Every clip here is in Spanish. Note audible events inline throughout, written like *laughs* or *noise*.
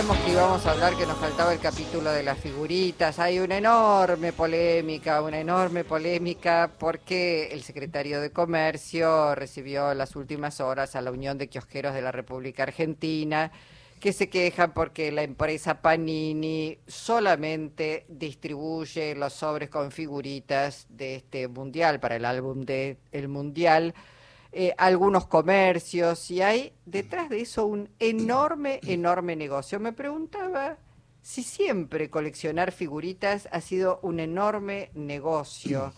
que íbamos a hablar que nos faltaba el capítulo de las figuritas. Hay una enorme polémica, una enorme polémica porque el secretario de Comercio recibió las últimas horas a la Unión de Kiosqueros de la República Argentina que se quejan porque la empresa Panini solamente distribuye los sobres con figuritas de este mundial para el álbum de El Mundial eh, algunos comercios y hay detrás de eso un enorme, enorme negocio. Me preguntaba si siempre coleccionar figuritas ha sido un enorme negocio.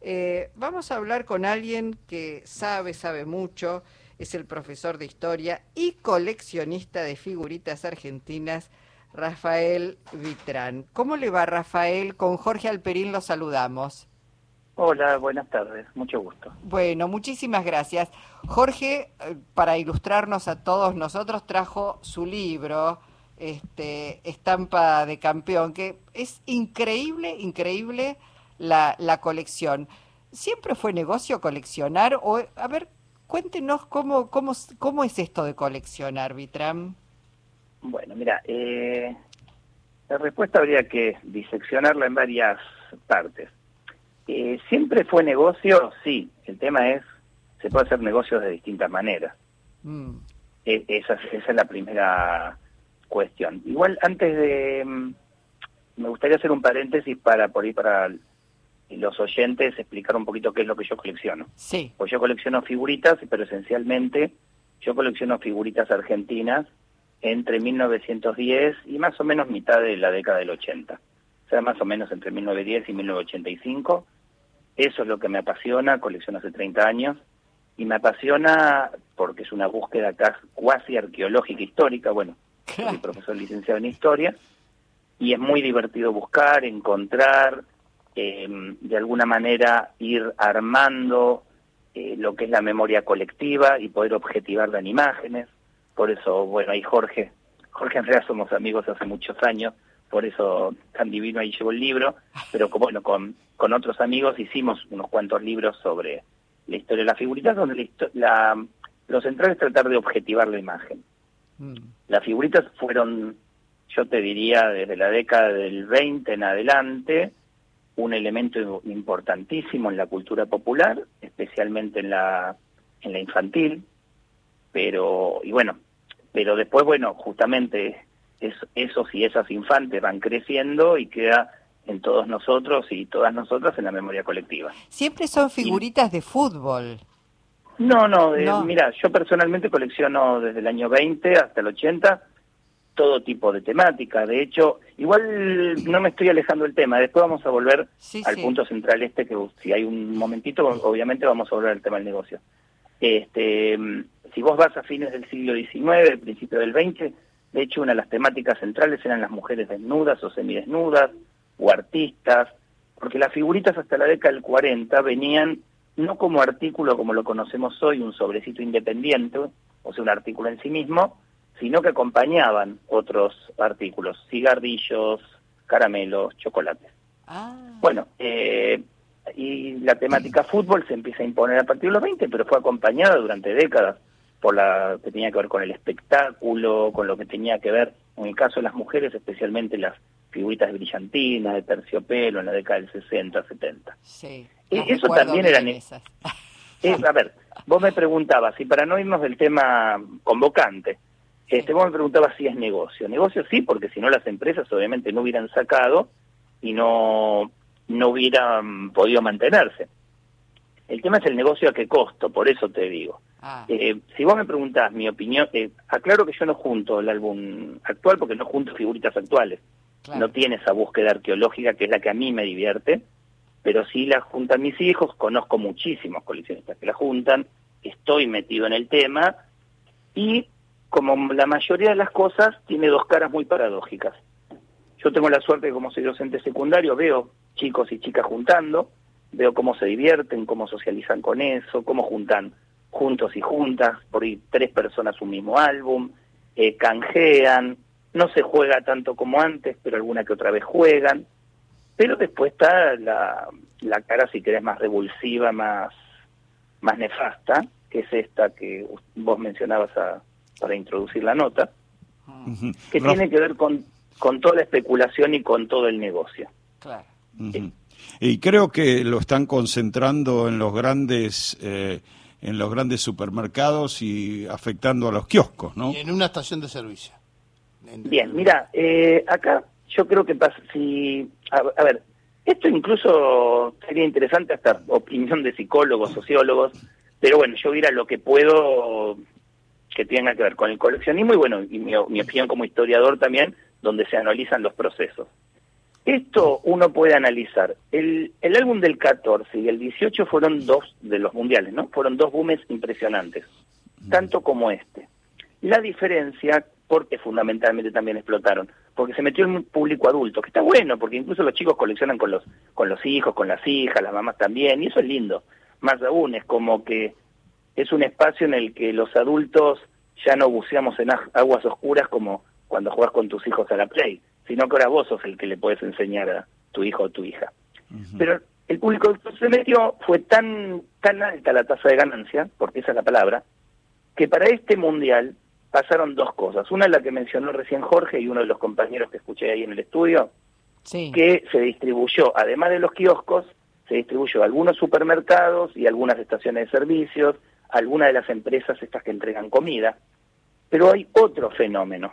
Eh, vamos a hablar con alguien que sabe, sabe mucho, es el profesor de historia y coleccionista de figuritas argentinas, Rafael Vitrán. ¿Cómo le va, Rafael? Con Jorge Alperín lo saludamos. Hola, buenas tardes, mucho gusto. Bueno, muchísimas gracias. Jorge, eh, para ilustrarnos a todos nosotros, trajo su libro, este, Estampa de Campeón, que es increíble, increíble la, la colección. ¿Siempre fue negocio coleccionar? O, a ver, cuéntenos cómo, cómo, cómo es esto de coleccionar, Vitram. Bueno, mira, eh, la respuesta habría que diseccionarla en varias partes. Eh, ¿Siempre fue negocio? Sí. El tema es, se puede hacer negocios de distintas maneras. Mm. E, esa, esa, es la primera cuestión. Igual, antes de... Mm, me gustaría hacer un paréntesis para por ahí para los oyentes explicar un poquito qué es lo que yo colecciono. Sí. Pues yo colecciono figuritas, pero esencialmente yo colecciono figuritas argentinas entre 1910 y más o menos mitad de la década del 80 más o menos entre 1910 y 1985. Eso es lo que me apasiona, colecciono hace 30 años, y me apasiona porque es una búsqueda cuasi arqueológica histórica, bueno, *laughs* soy profesor licenciado en historia, y es muy divertido buscar, encontrar, em, de alguna manera ir armando eh, lo que es la memoria colectiva y poder objetivarla en imágenes. Por eso, bueno, ahí Jorge, Jorge Andrea somos amigos hace muchos años, por eso tan divino ahí llevo el libro, pero como, bueno, con, con otros amigos hicimos unos cuantos libros sobre la historia de las figuritas, donde la, lo central es tratar de objetivar la imagen. Mm. Las figuritas fueron, yo te diría, desde la década del 20 en adelante, un elemento importantísimo en la cultura popular, especialmente en la, en la infantil, pero, y bueno, pero después, bueno, justamente esos y esas infantes van creciendo y queda en todos nosotros y todas nosotras en la memoria colectiva. Siempre son figuritas de fútbol. No, no, eh, mira, yo personalmente colecciono desde el año 20 hasta el 80 todo tipo de temática. De hecho, igual no me estoy alejando del tema. Después vamos a volver al punto central este, que si hay un momentito, obviamente vamos a volver al tema del negocio. Este, si vos vas a fines del siglo XIX, principio del XX, de hecho, una de las temáticas centrales eran las mujeres desnudas o semidesnudas, o artistas, porque las figuritas hasta la década del 40 venían no como artículo como lo conocemos hoy, un sobrecito independiente, o sea, un artículo en sí mismo, sino que acompañaban otros artículos, cigarrillos, caramelos, chocolates. Ah. Bueno, eh, y la temática fútbol se empieza a imponer a partir de los 20, pero fue acompañada durante décadas por la que tenía que ver con el espectáculo, con lo que tenía que ver, en el caso de las mujeres, especialmente las figuritas brillantinas, de terciopelo, en la década del 60, 70. Sí, e, eso también eran... Esas. a ver, vos me preguntabas, y para no irnos del tema convocante, este, vos me preguntabas si es negocio. Negocio sí, porque si no las empresas obviamente no hubieran sacado y no, no hubieran podido mantenerse. El tema es el negocio a qué costo, por eso te digo. Ah. Eh, si vos me preguntás mi opinión, eh, aclaro que yo no junto el álbum actual porque no junto figuritas actuales. No tiene esa búsqueda arqueológica que es la que a mí me divierte, pero sí la juntan mis hijos, conozco muchísimos coleccionistas que la juntan, estoy metido en el tema y como la mayoría de las cosas tiene dos caras muy paradójicas. Yo tengo la suerte de como soy docente secundario, veo chicos y chicas juntando, veo cómo se divierten, cómo socializan con eso, cómo juntan juntos y juntas, por ahí tres personas un mismo álbum, eh, canjean, no se juega tanto como antes, pero alguna que otra vez juegan, pero después está la, la cara, si querés, más revulsiva, más, más nefasta, que es esta que vos mencionabas para introducir la nota, que tiene que ver con, con toda la especulación y con todo el negocio. Claro. Y creo que lo están concentrando en los grandes eh, en los grandes supermercados y afectando a los kioscos, ¿no? Y en una estación de servicio. Bien, mira, eh, acá yo creo que pasa, si, a, ver, esto incluso sería interesante hasta opinión de psicólogos, sociólogos, pero bueno, yo dirá lo que puedo que tenga que ver con el coleccionismo y bueno, y mi, mi opinión como historiador también, donde se analizan los procesos. Esto uno puede analizar. El, el álbum del 14 y el 18 fueron dos de los mundiales, ¿no? Fueron dos booms impresionantes, tanto como este. La diferencia, porque fundamentalmente también explotaron, porque se metió en un público adulto, que está bueno, porque incluso los chicos coleccionan con los, con los hijos, con las hijas, las mamás también, y eso es lindo. Más aún, es como que es un espacio en el que los adultos ya no buceamos en aguas oscuras como cuando juegas con tus hijos a la play sino que ahora vos sos el que le puedes enseñar a tu hijo o tu hija. Pero el público que se metió fue tan, tan alta la tasa de ganancia, porque esa es la palabra, que para este mundial pasaron dos cosas. Una es la que mencionó recién Jorge y uno de los compañeros que escuché ahí en el estudio, que se distribuyó, además de los kioscos, se distribuyó a algunos supermercados y algunas estaciones de servicios, algunas de las empresas estas que entregan comida. Pero hay otro fenómeno,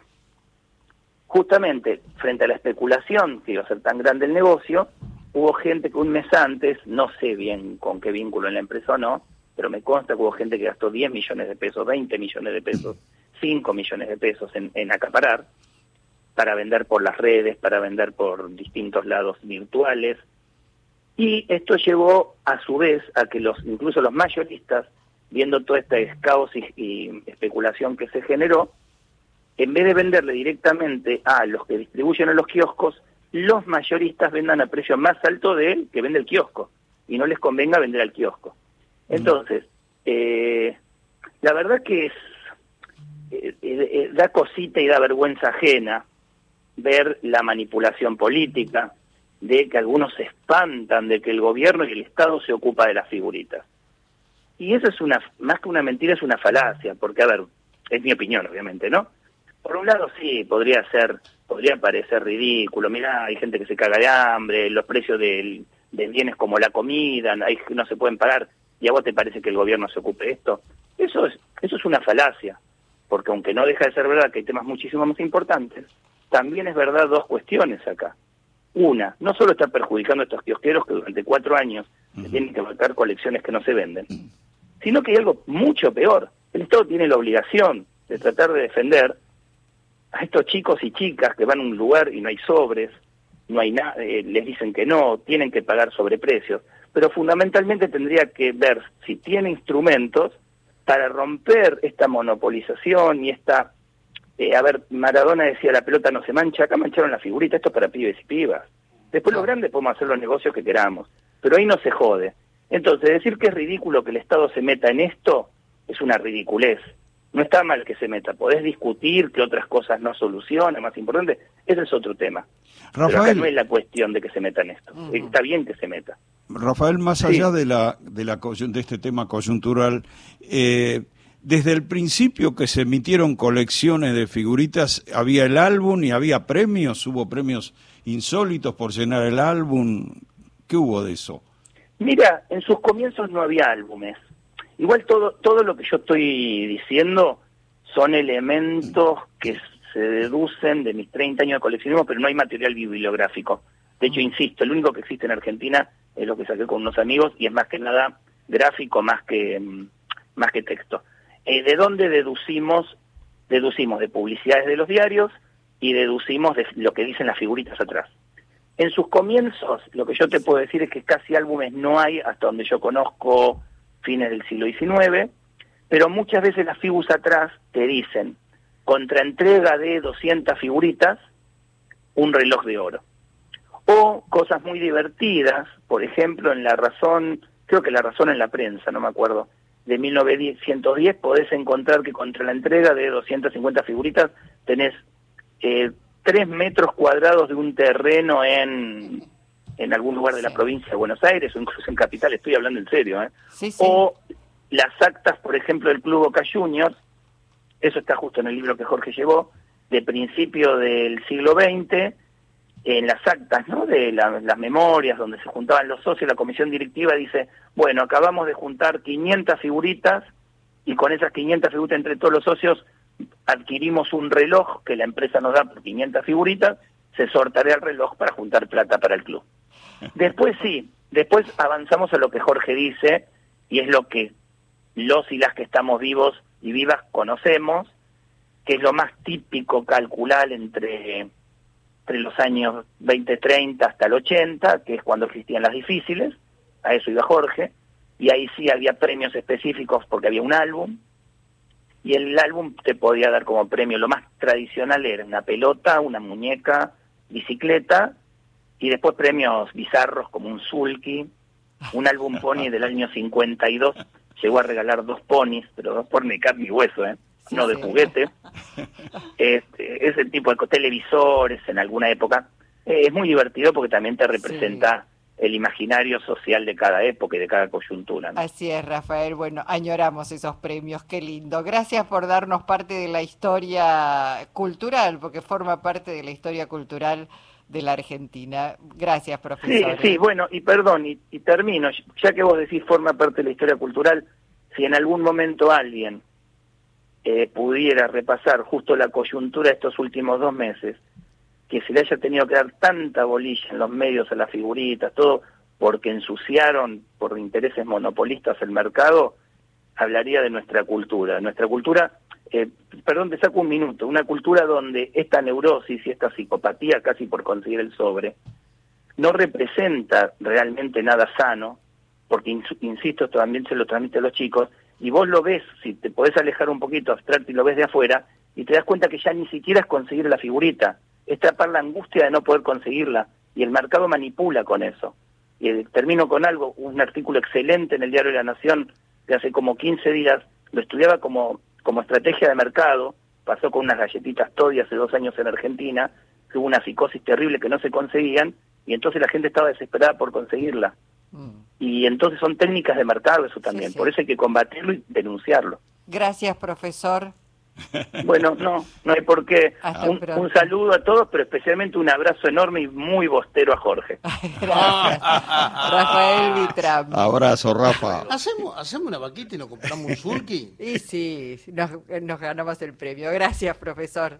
justamente frente a la especulación que iba a ser tan grande el negocio, hubo gente que un mes antes, no sé bien con qué vínculo en la empresa o no, pero me consta que hubo gente que gastó 10 millones de pesos, 20 millones de pesos, 5 millones de pesos en, en acaparar para vender por las redes, para vender por distintos lados virtuales. Y esto llevó a su vez a que los incluso los mayoristas, viendo todo este caos y especulación que se generó, en vez de venderle directamente a los que distribuyen en los kioscos, los mayoristas vendan a precio más alto de él que vende el kiosco y no les convenga vender al kiosco. Entonces, eh, la verdad que es eh, da cosita y da vergüenza ajena ver la manipulación política, de que algunos se espantan de que el gobierno y el Estado se ocupa de las figuritas. Y eso es una, más que una mentira, es una falacia, porque, a ver, es mi opinión, obviamente, ¿no? Por un lado sí, podría ser, podría parecer ridículo. Mira, hay gente que se caga de hambre, los precios de, bienes como la comida, no se pueden pagar. ¿Y a vos te parece que el gobierno se ocupe de esto? Eso es, eso es una falacia, porque aunque no deja de ser verdad que hay temas muchísimo más importantes, también es verdad dos cuestiones acá. Una, no solo está perjudicando a estos kiosqueros que durante cuatro años tienen que marcar colecciones que no se venden, sino que hay algo mucho peor. El Estado tiene la obligación de tratar de defender a estos chicos y chicas que van a un lugar y no hay sobres, no hay nada, eh, les dicen que no, tienen que pagar sobreprecios, pero fundamentalmente tendría que ver si tiene instrumentos para romper esta monopolización y esta, eh, a ver, Maradona decía la pelota no se mancha, acá mancharon la figurita, esto es para pibes y pibas. Después los grandes podemos hacer los negocios que queramos, pero ahí no se jode. Entonces, decir que es ridículo que el Estado se meta en esto es una ridiculez no está mal que se meta, podés discutir que otras cosas no solucionan, más importante, ese es otro tema. Rafael, no es la cuestión de que se meta en esto, está bien que se meta. Rafael, más allá de la de la de este tema coyuntural, eh, desde el principio que se emitieron colecciones de figuritas, había el álbum y había premios, hubo premios insólitos por llenar el álbum, ¿qué hubo de eso? Mira, en sus comienzos no había álbumes, Igual todo, todo lo que yo estoy diciendo son elementos que se deducen de mis 30 años de coleccionismo, pero no hay material bibliográfico. De hecho, insisto, el único que existe en Argentina es lo que saqué con unos amigos y es más que nada gráfico más que, mm, más que texto. Eh, ¿De dónde deducimos? Deducimos de publicidades de los diarios y deducimos de lo que dicen las figuritas atrás. En sus comienzos, lo que yo te puedo decir es que casi álbumes no hay, hasta donde yo conozco fines del siglo XIX, pero muchas veces las figuras atrás te dicen, contra entrega de 200 figuritas, un reloj de oro. O cosas muy divertidas, por ejemplo, en La Razón, creo que La Razón en la prensa, no me acuerdo, de 1910 podés encontrar que contra la entrega de 250 figuritas tenés eh, 3 metros cuadrados de un terreno en en algún lugar de la provincia de Buenos Aires o incluso en Capital, estoy hablando en serio, ¿eh? o las actas, por ejemplo, del Club Boca Juniors, eso está justo en el libro que Jorge llevó, de principio del siglo XX, en las actas ¿no? de las memorias donde se juntaban los socios, la comisión directiva dice, bueno, acabamos de juntar 500 figuritas y con esas 500 figuritas entre todos los socios adquirimos un reloj que la empresa nos da por 500 figuritas, se sortará el reloj para juntar plata para el club. Después sí, después avanzamos a lo que Jorge dice, y es lo que los y las que estamos vivos y vivas conocemos, que es lo más típico calcular entre, entre los años 20-30 hasta el 80, que es cuando existían las difíciles, a eso iba Jorge, y ahí sí había premios específicos porque había un álbum, y el álbum te podía dar como premio, lo más tradicional era una pelota, una muñeca, bicicleta, y después premios bizarros como un sulky, un álbum *laughs* pony del año 52, llegó a regalar dos ponis, pero dos por mi carne y hueso, ¿eh? no de juguete. *laughs* Este, ese tipo de televisores en alguna época. Eh, es muy divertido porque también te representa el imaginario social de cada época y de cada coyuntura. Así es, Rafael. Bueno, añoramos esos premios, qué lindo. Gracias por darnos parte de la historia cultural, porque forma parte de la historia cultural de la Argentina. Gracias, profesor. Sí, sí, bueno, y perdón, y, y termino, ya que vos decís forma parte de la historia cultural, si en algún momento alguien eh, pudiera repasar justo la coyuntura de estos últimos dos meses, que se le haya tenido que dar tanta bolilla en los medios a las figuritas, todo porque ensuciaron por intereses monopolistas el mercado, hablaría de nuestra cultura. Nuestra cultura, eh, perdón, te saco un minuto, una cultura donde esta neurosis y esta psicopatía casi por conseguir el sobre no representa realmente nada sano, porque insisto, esto también se lo transmite a los chicos, y vos lo ves, si te podés alejar un poquito abstracto y lo ves de afuera, y te das cuenta que ya ni siquiera es conseguir la figurita, es tapar la angustia de no poder conseguirla, y el mercado manipula con eso. Y eh, termino con algo, un artículo excelente en el diario de la Nación de hace como 15 días, lo estudiaba como, como estrategia de mercado, pasó con unas galletitas Toddy hace dos años en Argentina, que hubo una psicosis terrible que no se conseguían, y entonces la gente estaba desesperada por conseguirla. Mm. Y entonces son técnicas de mercado eso también, por eso hay que combatirlo y denunciarlo. Gracias, profesor. Bueno, no, no hay por qué. Un, saludo a todos, pero especialmente un abrazo enorme y muy bostero a Jorge. *laughs* Rafael Vitram. Abrazo, Rafa. ¿Hacemos, ¿Hacemos una vaquita y nos compramos un surki? *laughs* Y sí, nos ganamos el premio. Gracias, profesor.